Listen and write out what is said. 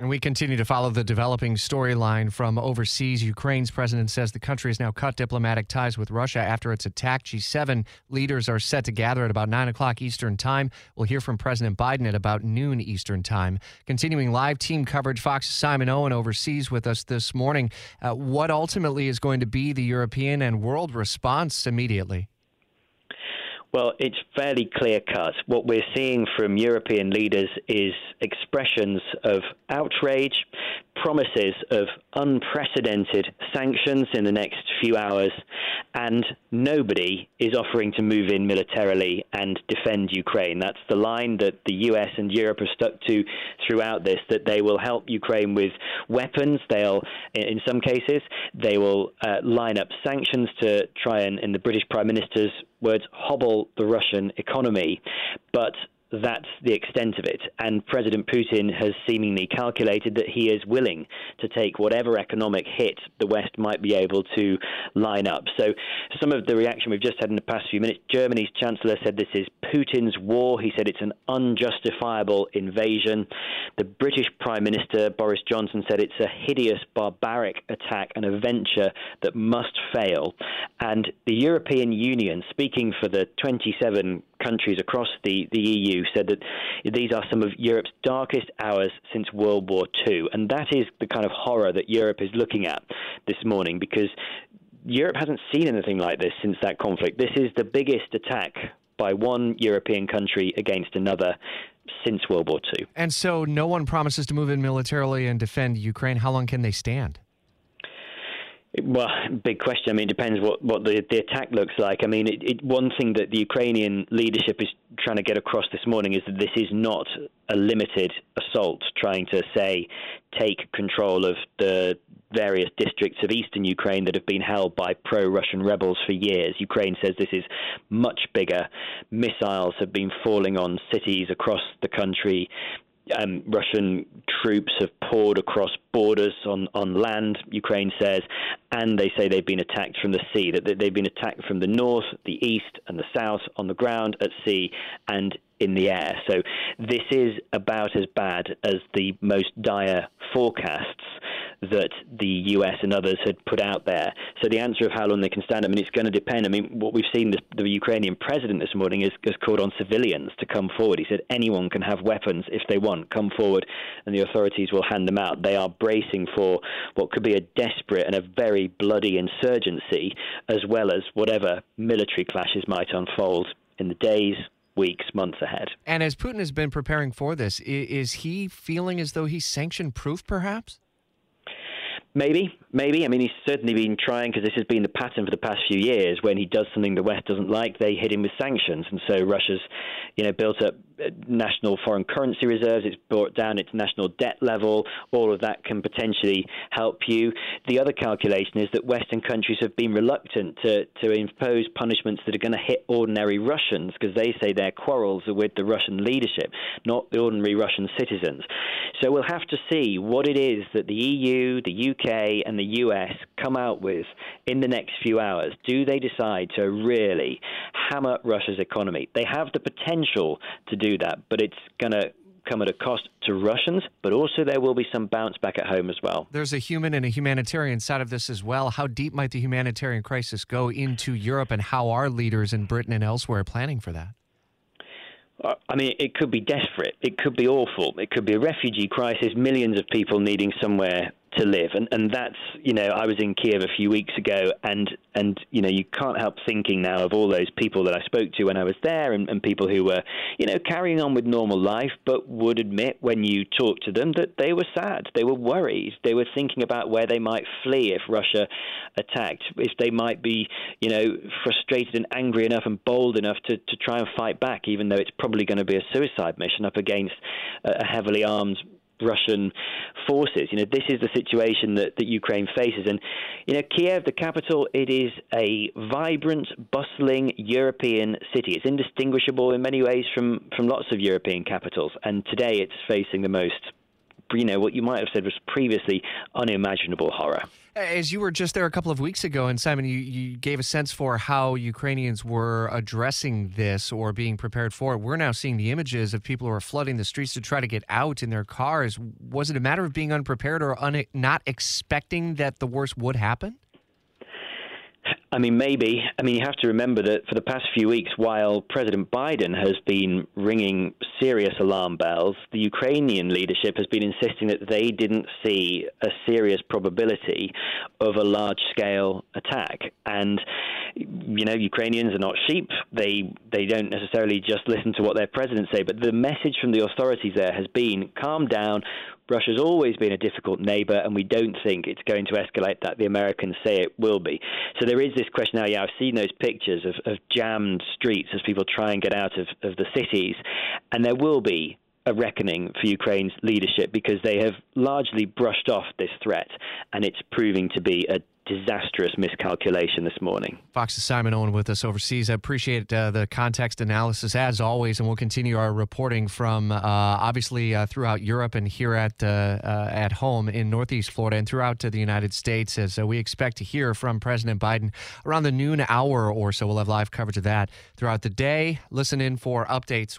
And we continue to follow the developing storyline from overseas. Ukraine's president says the country has now cut diplomatic ties with Russia after its attack. G7 leaders are set to gather at about 9 o'clock Eastern Time. We'll hear from President Biden at about noon Eastern Time. Continuing live team coverage, Fox's Simon Owen overseas with us this morning. Uh, what ultimately is going to be the European and world response immediately? Well, it's fairly clear cut. What we're seeing from European leaders is expressions of outrage, promises of unprecedented sanctions in the next few hours, and nobody is offering to move in militarily and defend Ukraine. That's the line that the US and Europe have stuck to throughout this that they will help Ukraine with weapons. They'll, in some cases, they will uh, line up sanctions to try and, in the British Prime Minister's words, hobble the Russian economy. But that's the extent of it. And President Putin has seemingly calculated that he is willing to take whatever economic hit the West might be able to line up. So, some of the reaction we've just had in the past few minutes Germany's Chancellor said this is Putin's war. He said it's an unjustifiable invasion. The British Prime Minister, Boris Johnson, said it's a hideous, barbaric attack and a venture that must fail. And the European Union, speaking for the 27 countries across the, the EU said that these are some of Europe's darkest hours since World War II. And that is the kind of horror that Europe is looking at this morning because Europe hasn't seen anything like this since that conflict. This is the biggest attack by one European country against another since World War II. And so no one promises to move in militarily and defend Ukraine. How long can they stand? Well, big question. I mean, it depends what, what the, the attack looks like. I mean, it, it, one thing that the Ukrainian leadership is trying to get across this morning is that this is not a limited assault, trying to say take control of the various districts of eastern Ukraine that have been held by pro Russian rebels for years. Ukraine says this is much bigger. Missiles have been falling on cities across the country um, Russian troops have poured across borders on, on land, Ukraine says, and they say they've been attacked from the sea, that they've been attacked from the north, the east, and the south, on the ground, at sea, and in the air. So this is about as bad as the most dire forecasts that the US and others had put out there. So the answer of how long they can stand, I mean, it's going to depend. I mean, what we've seen, the, the Ukrainian president this morning has, has called on civilians to come forward. He said anyone can have weapons if they want, come forward, and the authorities will hand them out. They are bracing for what could be a desperate and a very bloody insurgency, as well as whatever military clashes might unfold in the days, weeks, months ahead. And as Putin has been preparing for this, is he feeling as though he's sanction proof, perhaps? Maybe, maybe. I mean, he's certainly been trying because this has been the pattern for the past few years. When he does something the West doesn't like, they hit him with sanctions, and so Russia's, you know, built up uh, national foreign currency reserves. It's brought down its national debt level. All of that can potentially help you. The other calculation is that Western countries have been reluctant to to impose punishments that are going to hit ordinary Russians because they say their quarrels are with the Russian leadership, not the ordinary Russian citizens. So we'll have to see what it is that the EU, the UK UK and the US come out with in the next few hours, do they decide to really hammer Russia's economy? They have the potential to do that, but it's going to come at a cost to Russians, but also there will be some bounce back at home as well. There's a human and a humanitarian side of this as well. How deep might the humanitarian crisis go into Europe, and how are leaders in Britain and elsewhere planning for that? Uh, I mean, it could be desperate. It could be awful. It could be a refugee crisis, millions of people needing somewhere to live. And and that's you know I was in Kiev a few weeks ago, and and you know you can't help thinking now of all those people that I spoke to when I was there, and, and people who were you know carrying on with normal life, but would admit when you talk to them that they were sad, they were worried, they were thinking about where they might flee if Russia attacked, if they might be you know frustrated and angry enough and bold enough to to try and fight back, even though it's probably going to be a suicide mission up against a heavily armed Russian forces. You know, this is the situation that, that Ukraine faces. And, you know, Kiev, the capital, it is a vibrant, bustling European city. It's indistinguishable in many ways from, from lots of European capitals. And today it's facing the most you know, what you might have said was previously unimaginable horror. As you were just there a couple of weeks ago, and Simon, you, you gave a sense for how Ukrainians were addressing this or being prepared for it. We're now seeing the images of people who are flooding the streets to try to get out in their cars. Was it a matter of being unprepared or un- not expecting that the worst would happen? I mean, maybe. I mean, you have to remember that for the past few weeks, while President Biden has been ringing serious alarm bells, the Ukrainian leadership has been insisting that they didn't see a serious probability of a large scale attack. And, you know, Ukrainians are not sheep. They, they don't necessarily just listen to what their president say, but the message from the authorities there has been calm down. Russia's always been a difficult neighbor, and we don't think it's going to escalate that the Americans say it will be. So there is this question now. Yeah, I've seen those pictures of, of jammed streets as people try and get out of, of the cities, and there will be a reckoning for Ukraine's leadership because they have largely brushed off this threat, and it's proving to be a disastrous miscalculation this morning. Fox's Simon Owen with us overseas. I appreciate uh, the context analysis as always, and we'll continue our reporting from uh, obviously uh, throughout Europe and here at uh, uh, at home in Northeast Florida and throughout the United States as uh, we expect to hear from President Biden around the noon hour or so. We'll have live coverage of that throughout the day. Listen in for updates.